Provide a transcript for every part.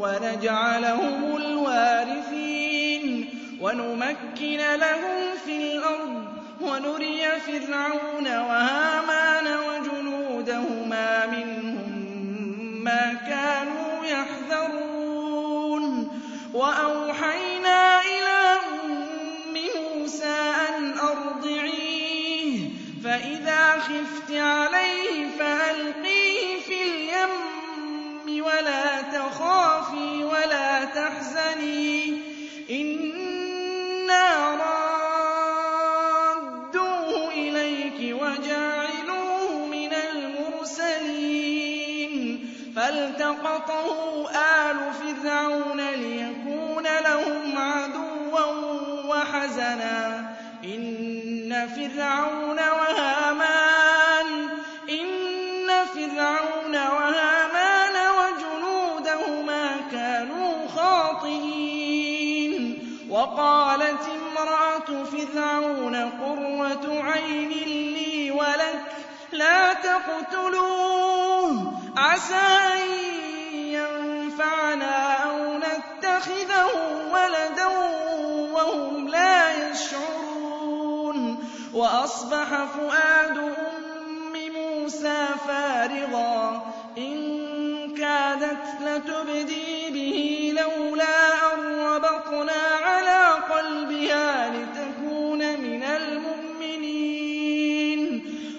ونجعلهم الوارثين ونمكن لهم في الأرض ونري فرعون وهامان وجنودهما منهم ما كانوا يحذرون. وأوحينا إلى أم موسى أن أرضعيه فإذا خفت عليه فألقيه إن فرعون وهامان إن فرعون وهامان وجنودهما كانوا خاطئين. وقالت امرأة فرعون قرة عين لي ولك لا تقتلوه عسى أن ينفعنا أو نتخذه ولدا وأصبح فؤاد أم موسى فارغا. إن كادت لتبدي به لولا أن ربطنا على قلبها لتكون من المؤمنين.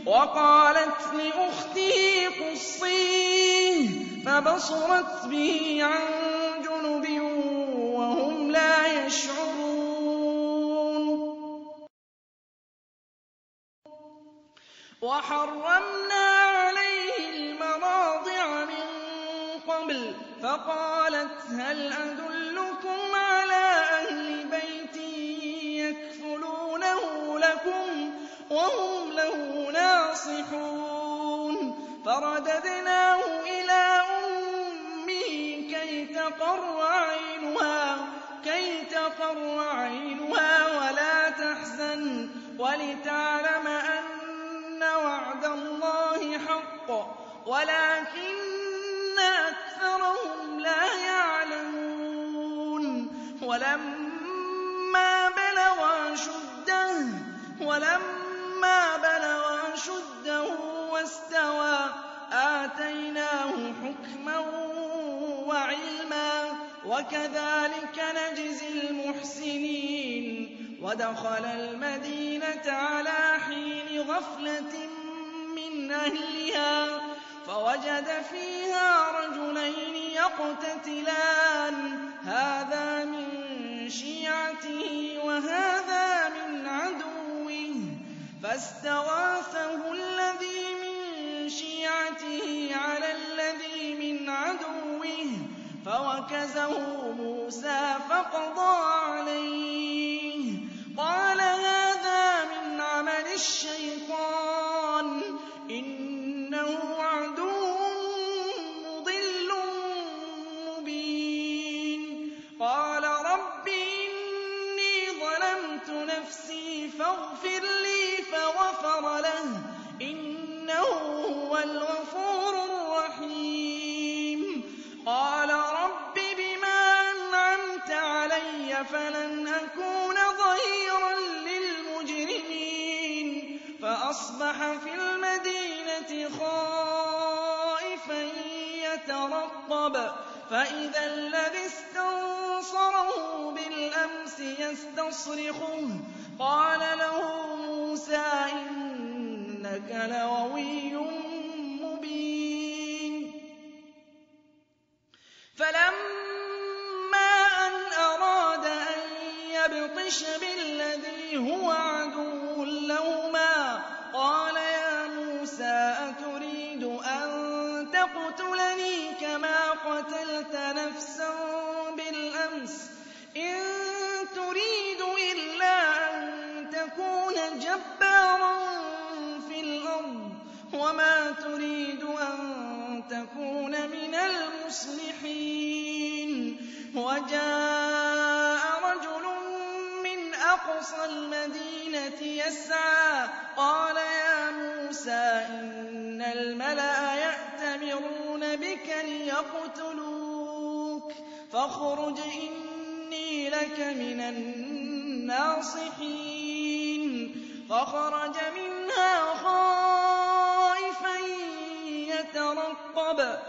وقالت لأخته قصيه فبصرت به عن جنب وهم لا يشعرون. وحرمنا عليه المراضع من قبل فقالت هل أدلكم على أهل بيت يكفلونه لكم وهم له ناصحون؟ فرددناه إلى أمه كي تقر عينها ولكن أكثرهم لا يعلمون. ولما بلغ أشده ولما بلغ أشده واستوى آتيناه حكما وعلما وكذلك نجزي المحسنين. ودخل المدينة على حين غفلة من أهلها. فوجد فيها رجلين يقتتلان. هذا من شيعته وهذا من عدوه. فاستغاثه الذي من شيعته على الذي من عدوه. فوكزه موسى فقضى عليه. قال يَتَرَقَّبُ فَإِذَا الَّذِي اسْتَنصَرَهُ بِالْأَمْسِ يَسْتَصْرِخُهُ قَالَ لَهُ مُوسَىٰ إِنَّكَ لَغَوِيٌّ وَجَاءَ رَجُلٌ مِّنْ أَقْصَى الْمَدِينَةِ يَسْعَىٰ قَالَ يَا مُوسَىٰ إِنَّ الْمَلَأَ يَأْتَمِرُونَ بِكَ لِيَقْتُلُوكَ فَاخْرُجْ إِنِّي لَكَ مِنَ النَّاصِحِينَ. فَخَرَجَ مِنْهَا خَائِفًا يَتَرَقَّبُ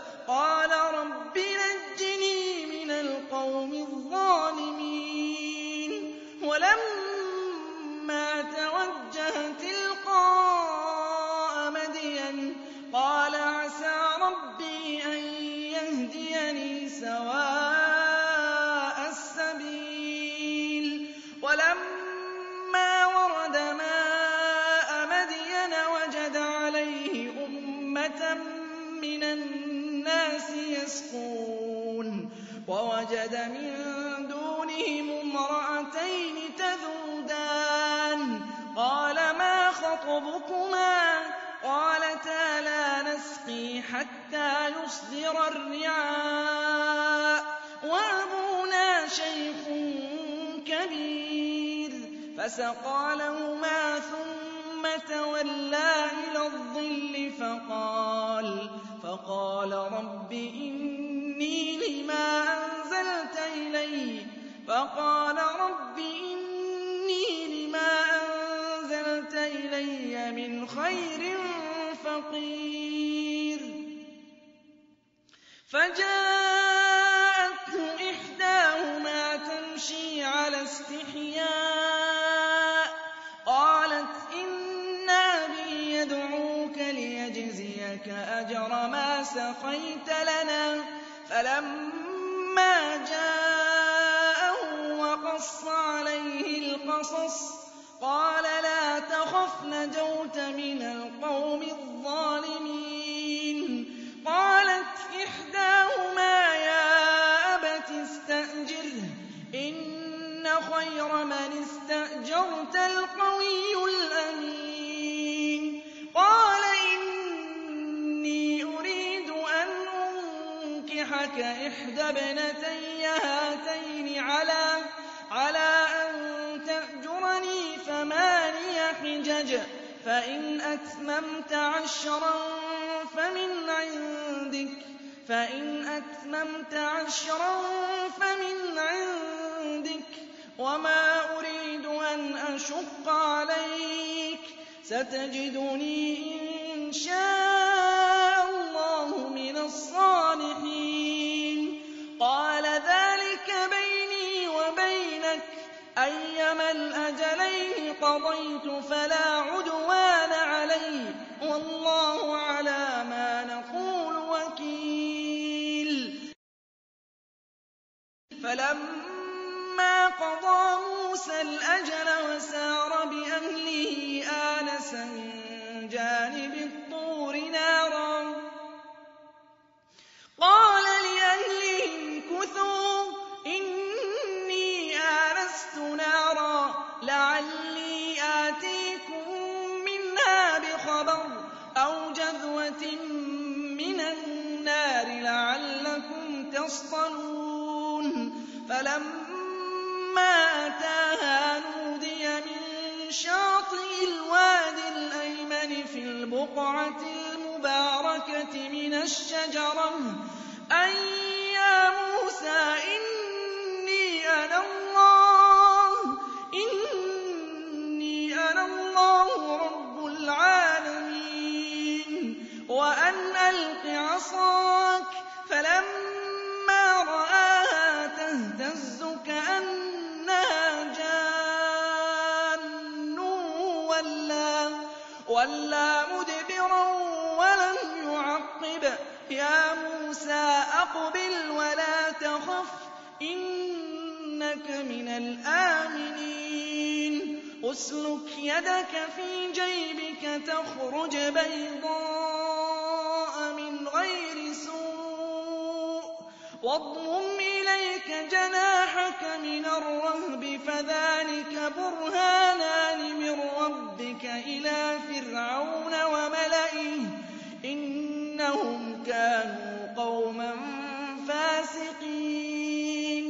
فَسَقَىٰ ثُمَّ تَوَلَّىٰ إِلَى الظِّلِّ فَقَالَ رَبِّ إِنِّي لِمَا أَنزَلْتَ إِلَيَّ مِنْ خَيْرٍ فَقِيرٌ. سَقَيْتَ لَنَا ۚ فَلَمَّا جَاءَهُ وَقَصَّ عَلَيْهِ الْقَصَصُ قَالَ لَا تَخَفْ نَجَوْتَ مِنَ الْقَوْمِ الظَّالِمِينَ. قَالَتْ إِحْدَاهُمَا يَا أَبَتِ اسْتَأْجِرْهُ ۖ إِنَّ خَيْرَ مَنِ اسْتَأْجَرْتَ الْقَوِيُّ الْأَمِينُ. إِحْدَى ابْنَتَيَّ هَاتَيْنِ عَلَىٰ أَن تَأْجُرَنِي ثَمَانِيَ حِجَجٍ ۖ فَإِنْ أَتْمَمْتَ عَشْرًا فَمِنْ عِندِكَ ۖ وَمَا أُرِيدُ أَنْ أَشُقَّ عَلَيْكَ ۚ سَتَجِدُنِي إِن شَاءَ اللَّهُ مِنَ الصَّالِحِينَ. قَالَ ذَٰلِكَ بَيْنِي وَبَيْنَكَ ۖ. أَيَّمَا الْأَجَلَيْنِ قَضَيْتُ فَلَا عُدْوَانَ عَلَيَّ ۖ. وَاللَّهُ عَلَىٰ مَا نَقُولُ وَكِيلٌ. فَلَمَّا قَضَىٰ مُوسَى الْأَجَلَ وَسَارَ بِأَهْلِهِ آنَسَ تَصْطَلُونَ فَلَمَّا أَتَاهَا نُودِيَ مِن شَاطِئِ الْوَادِ الْأَيْمَنِ في الْبُقْعَةِ الْمُبَارَكَةِ مِنَ الشَّجَرَةِ. أَن يَا مُوسَىٰ إِنِّي أَنَا اللَّهُ رَبُّ الْعَالَمِينَ. وَأَنْ أَلْقِ عَصَاكَ ۖ وَلَّىٰ مُدْبِرًا وَلَمْ يُعَقِّبْ ۚ. يَا مُوسَىٰ أَقْبِلْ وَلَا تَخَفْ ۖ إِنَّكَ مِنَ الْآمِنِينَ. اسْلُكْ يَدَكَ فِي جَيْبِكَ تَخْرُجْ بَيْضَاءَ مِنْ غَيْرِ سُوءٍ. وَاضْمُمْ إِلَيْكَ جَنَاحَكَ مِنَ الرَّهْبِ فَذَانِكَ بُرْهَانَانِ مِن رَّبِّكَ إِلَىٰ كَانُوا قَوْمًا فَاسِقِينَ.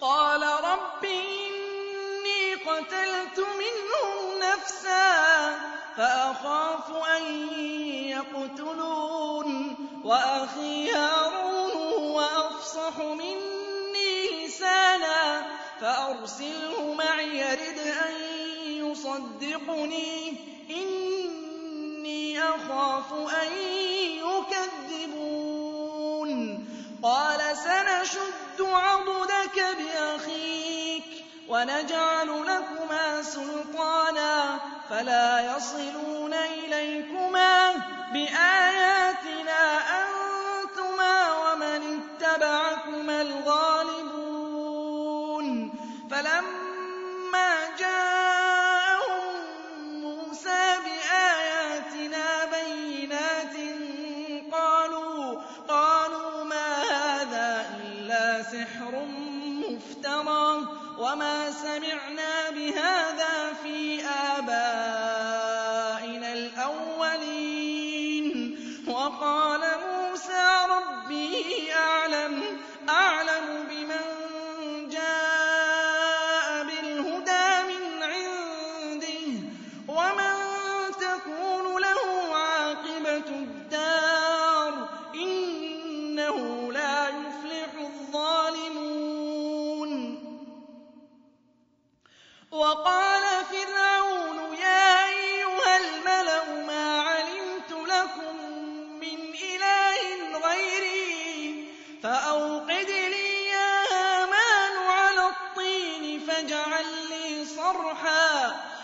قَالَ رَبِّ إِنِّي قَتَلْتُ مِنْهُمْ نَفْسًا فَأَخَافُ أَن يَقْتُلُونِ. وَأَخِي هَارُونُ هُوَ مِنِّي لِسَانًا فَأَرْسِلْهُ مَعِيَ رِدْءًا يُصَدِّقُنِي. وَنَجْعَلُ لَكُمَا سُلْطَانًا فَلَا يَصِلُونَ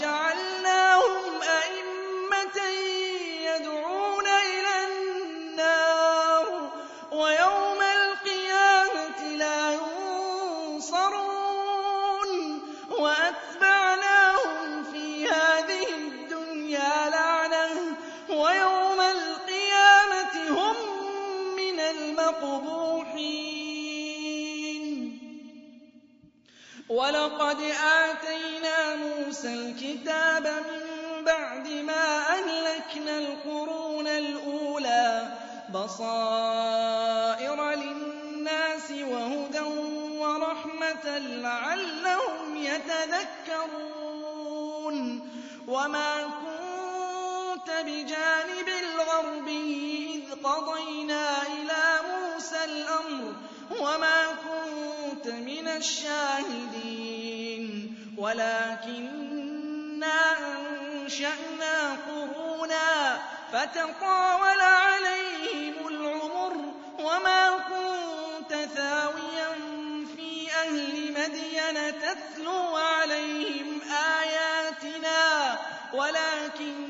وَجَعَلْنَاهُمْ أَئِمَّةً يَدْعُونَ إِلَى النَّارِ وَيَوْمَ الْقِيَامَةِ لَا يُنصَرُونَ. وَأَتْبَعْنَاهُمْ فِي هَٰذِهِ الدُّنْيَا لَعْنَةً وَيَوْمَ الْقِيَامَةِ هُم مِّنَ الْمَقْبُوحِينَ. مُوسَى الْكِتَابَ مِن بَعْدِ مَا أَهْلَكْنَا الْقُرُونَ الْأُولَىٰ بَصَائِرَ لِلنَّاسِ وَهُدًى وَرَحْمَةً لَّعَلَّهُمْ يَتَذَكَّرُونَ وَمَا كُنتَ بِجَانِبِ الْغَرْبِيِّ إِذْ قَضَيْنَا إِلَىٰ مُوسَى الْأَمْرَ وَمَا كُنتَ مِنَ الشَّاهِدِينَ. وَلَٰكِنَّا أَنشَأْنَا قُرُونًا فَتَطَاوَلَ عَلَيْهِمُ الْعُمُرُ وَمَا كُنتَ ثَاوِيًا فِي أَهْلِ مَدْيَنَ تَتْلُو عَلَيْهِمْ آيَاتِنَا وَلَٰكِنَّا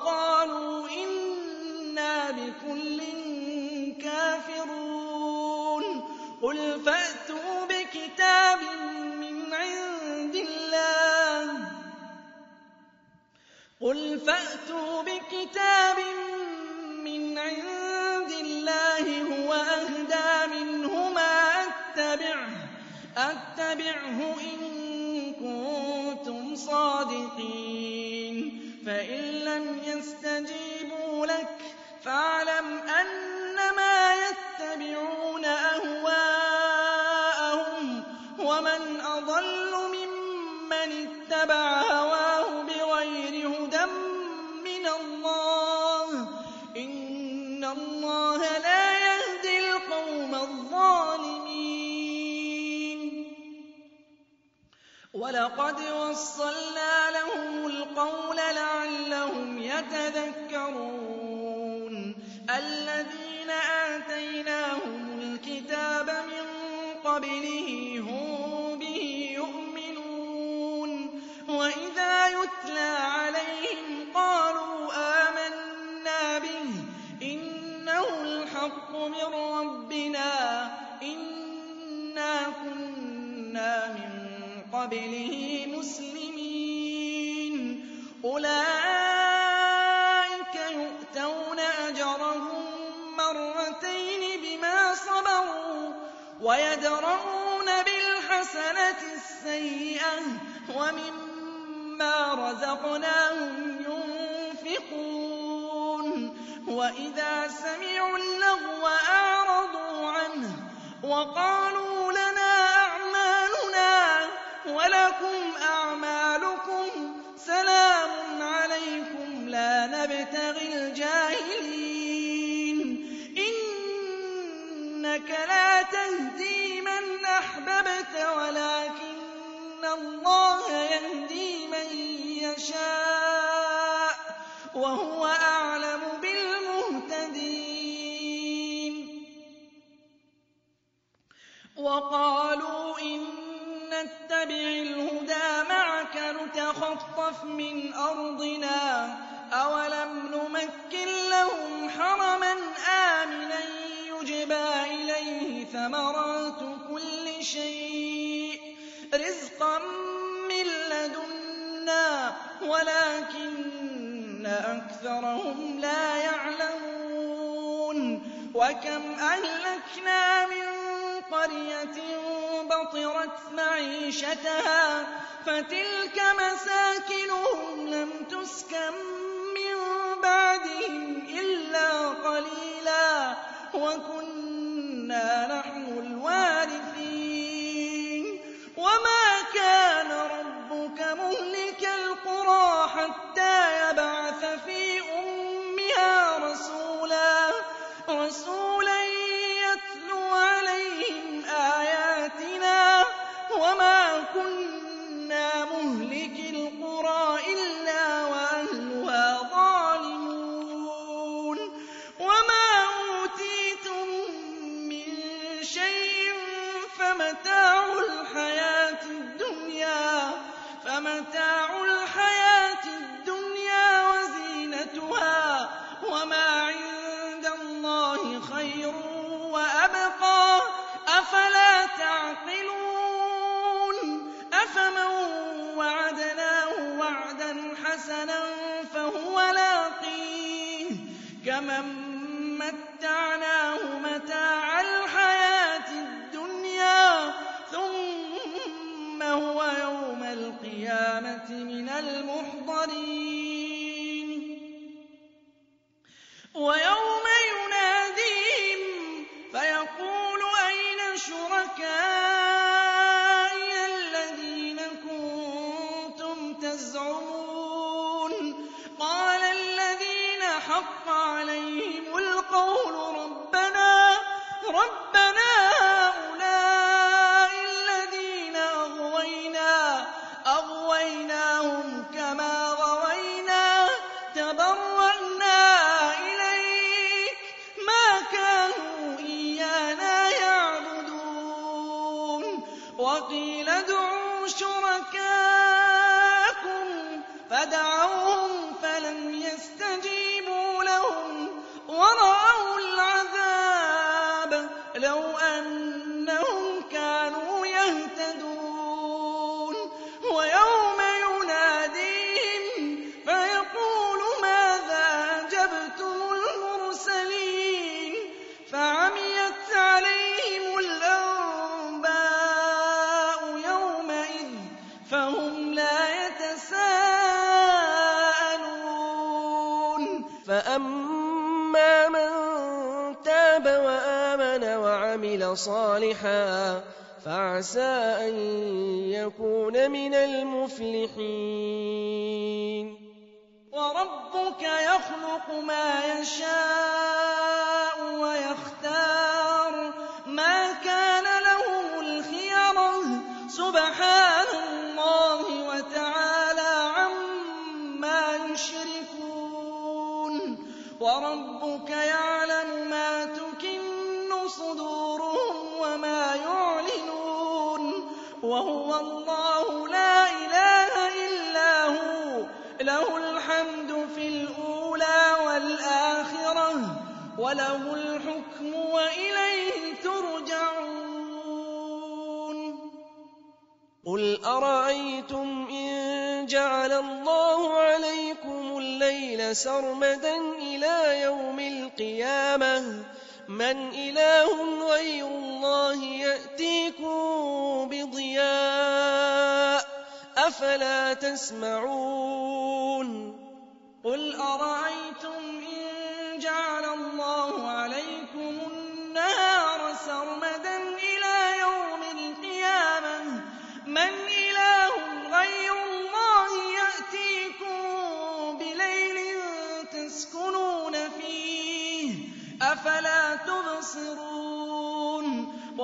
وَقَالُوا إِنَّا بِكُلٍّ كَافِرُونَ. قُلْ فَأْتُوا بِكِتَابٍ مِّنْ عِندِ اللَّهِ. هُوَ أَهْدَىٰ مِنْهُمَا أَتَّبِعْهُ إِن كُنتُمْ صَادِقِينَ. فَإِن لَّمْ يَسْتَجِيبُوا لَكَ فَاعْلَمْ أَنَّمَا وَلَقَدْ وَصَّلْنَا لَهُمُ الْقَوْلَ لَعَلَّهُمْ يَتَذَكَّرُونَ. الَّذِينَ آتَيْنَاهُمُ الْكِتَابَ مِن قَبْلِهِ هُم بِهِ يُؤْمِنُونَ. وَإِذَا يُتْلَىٰ عَلَيْهِمْ قَالُوا آمَنَّا بِهِ. إِنَّهُ الْحَقُّ مِن قَبْلِهِ مُسْلِمِينَ. أُولَٰئِكَ يُؤْتَوْنَ أَجْرَهُم مَّرَّتَيْنِ بِمَا صَبَرُوا وَيَدْرَءُونَ بِالْحَسَنَةِ السَّيِّئَةَ وَمِمَّا رَزَقْنَاهُمْ يُنفِقُونَ. وَإِذَا سَمِعُوا اللَّغْوَ أَعْرَضُوا عَنْهُ وَقَالُوا وَلَكُمْ أَعْمَالُكُمْ سَلَامٌ عَلَيْكُمْ لَا نَبْتَغِي الْجَاهِلِينَ. إِنَّكَ لَا تَهْدِي مَنْ أَحْبَبْتَ وَلَٰكِنَّ اللَّهَ يَهْدِي مَن يَشَاءُ ۚ وَهُوَ أَعْلَمُ بِالْمُهْتَدِينَ. وَقَالُوا نُتَخَطَّفْ مِنْ أَرْضِنَا ۚ أَوَلَمْ نُمَكِّن لَّهُمْ حَرَمًا آمِنًا يُجْبَىٰ إِلَيْهِ ثَمَرَاتُ كُلِّ شَيْءٍ رِّزْقًا مِّن لَّدُنَّا وَلَٰكِنَّ أَكْثَرَهُمْ لَا يَعْلَمُونَ وَكَمْ أَهْلَكْنَا مِن قَرْيَةٍ بَطِرَتْ مَعِيشَتَهَا فَتِلْكَ مَسَاكِنُهُمْ لَمْ تُسْكَن مِّن بَعْدِهِمْ إِلَّا قَلِيلًا ۖ وَكُنَّا نَحْنُ حَسَنًا فَهُوَ لَاقِيهِ. كَمَن مَّتَّعْنَاهُ وقيل ادعوا شركاءكم فدعوا صالحا فعسى أن يكون من المفلحين. وربك يخلق ما يشاء وله الحكم وإليه ترجعون. قل أرأيتم إن جعل الله عليكم الليل سرمدا إلى يوم القيامة؟ من إله غير الله يأتيكم بضياء أفلا تسمعون. قل أرأيتم إن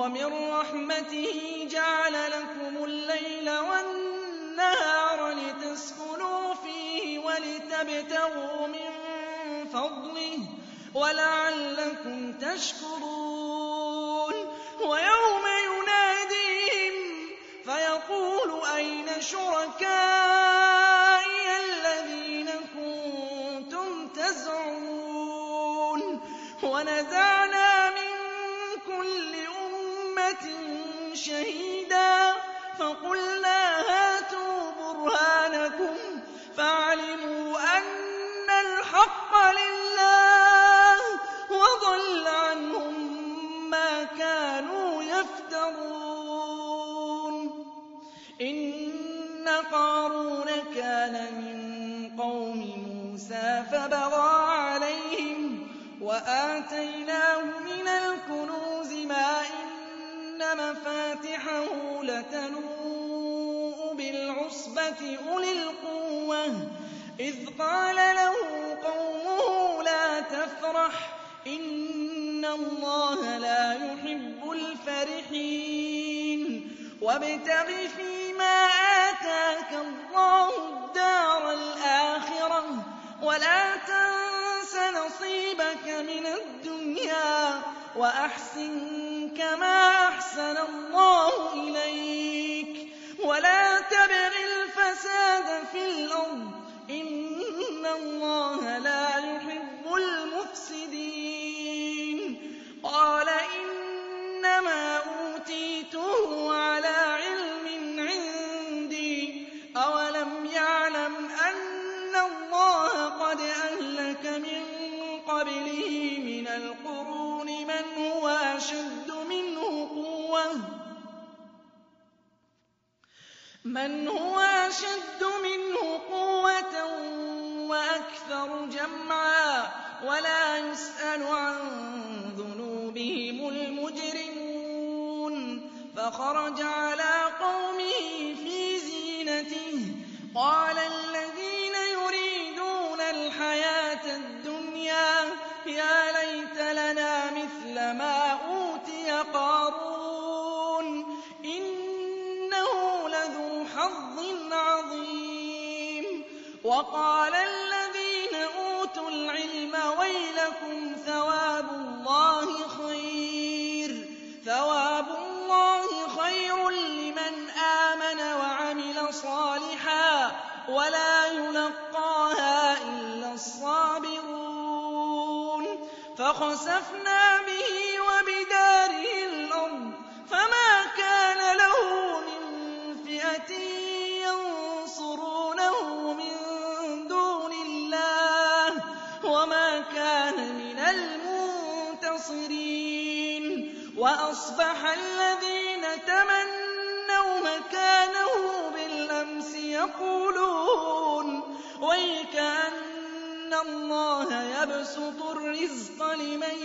ومن رحمته جعل لكم الليل والنهار لتسكنوا فيه ولتبتغوا من فضله ولعلكم تشكرون. أمة شهيدا فقلنا هاتوا برهانكم فعلموا أن الحق لله وضل عنهم ما كانوا يفترون. إن قارون كان من قوم موسى فبغى عليهم وآتيناه أولي القوة. إذ قال له قومه لا تفرح إن الله لا يحب الفرحين. وابتغ فيما آتاك الله الدار الآخرة ولا تنس نصيبك من الدنيا وأحسن كما أحسن الله إليك. من هو أشد منه قوة وأكثر جمعا ولا يسأل عن ذنوبهم المجرمون فخرج على قومه في زينته. قال وقال الذين أوتوا العلم ويلكم ثواب الله خير. لمن آمن وعمل صالحا ولا يلقاها إلا الصابرون. فخسفنا به وأصبح الذين تمنوا مكانه بالأمس يقولون ويكأن اللَّهَ يَبْسُطُ الرِّزْقَ لِمَن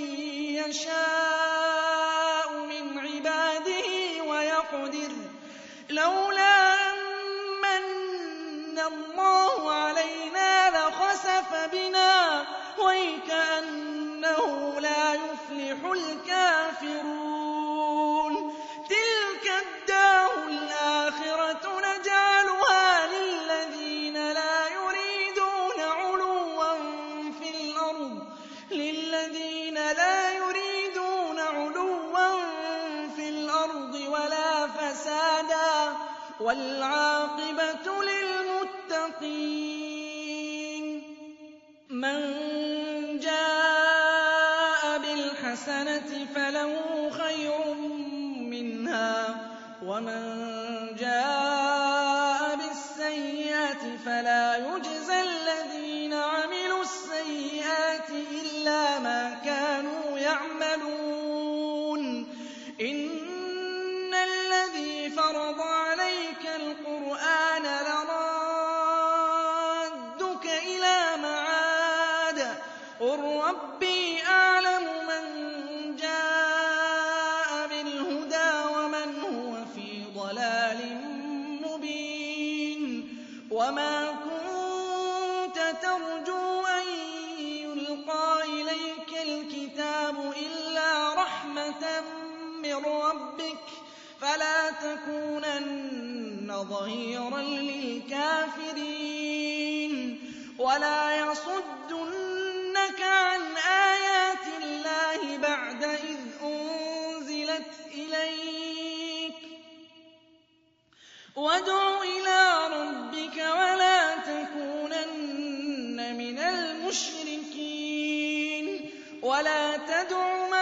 يَشَاءُ مِنْ عِبَادِهِ وَيَقْدِرُ ۖ لَوْلَا أَن مَّنَّ اللَّهُ عَلَيْنَا لَخَسَفَ بِنَا وَيْكَأَنَّهُ وَالْعَاقِبَةُ لِلْمُتَّقِينَ الْحَسَنَةِ فَلَهُ خَيْرٌ مِّنْهَا ۖ وَمَن مِّن رَّبِّكَ ۖ فَلَا تَكُونَنَّ ظَهِيرًا لِّلْكَافِرِينَ وَلَا يَصُدُّنَّكَ عَنْ آيَاتِ اللَّهِ بَعْدَ إِذْ أُنزِلَتْ إِلَيْكَ ۖ. وَادْعُ إِلَىٰ رَبِّكَ وَلَا تَكُونَنَّ مِنَ الْمُشْرِكِينَ وَلَا تَدْعُ مَعَ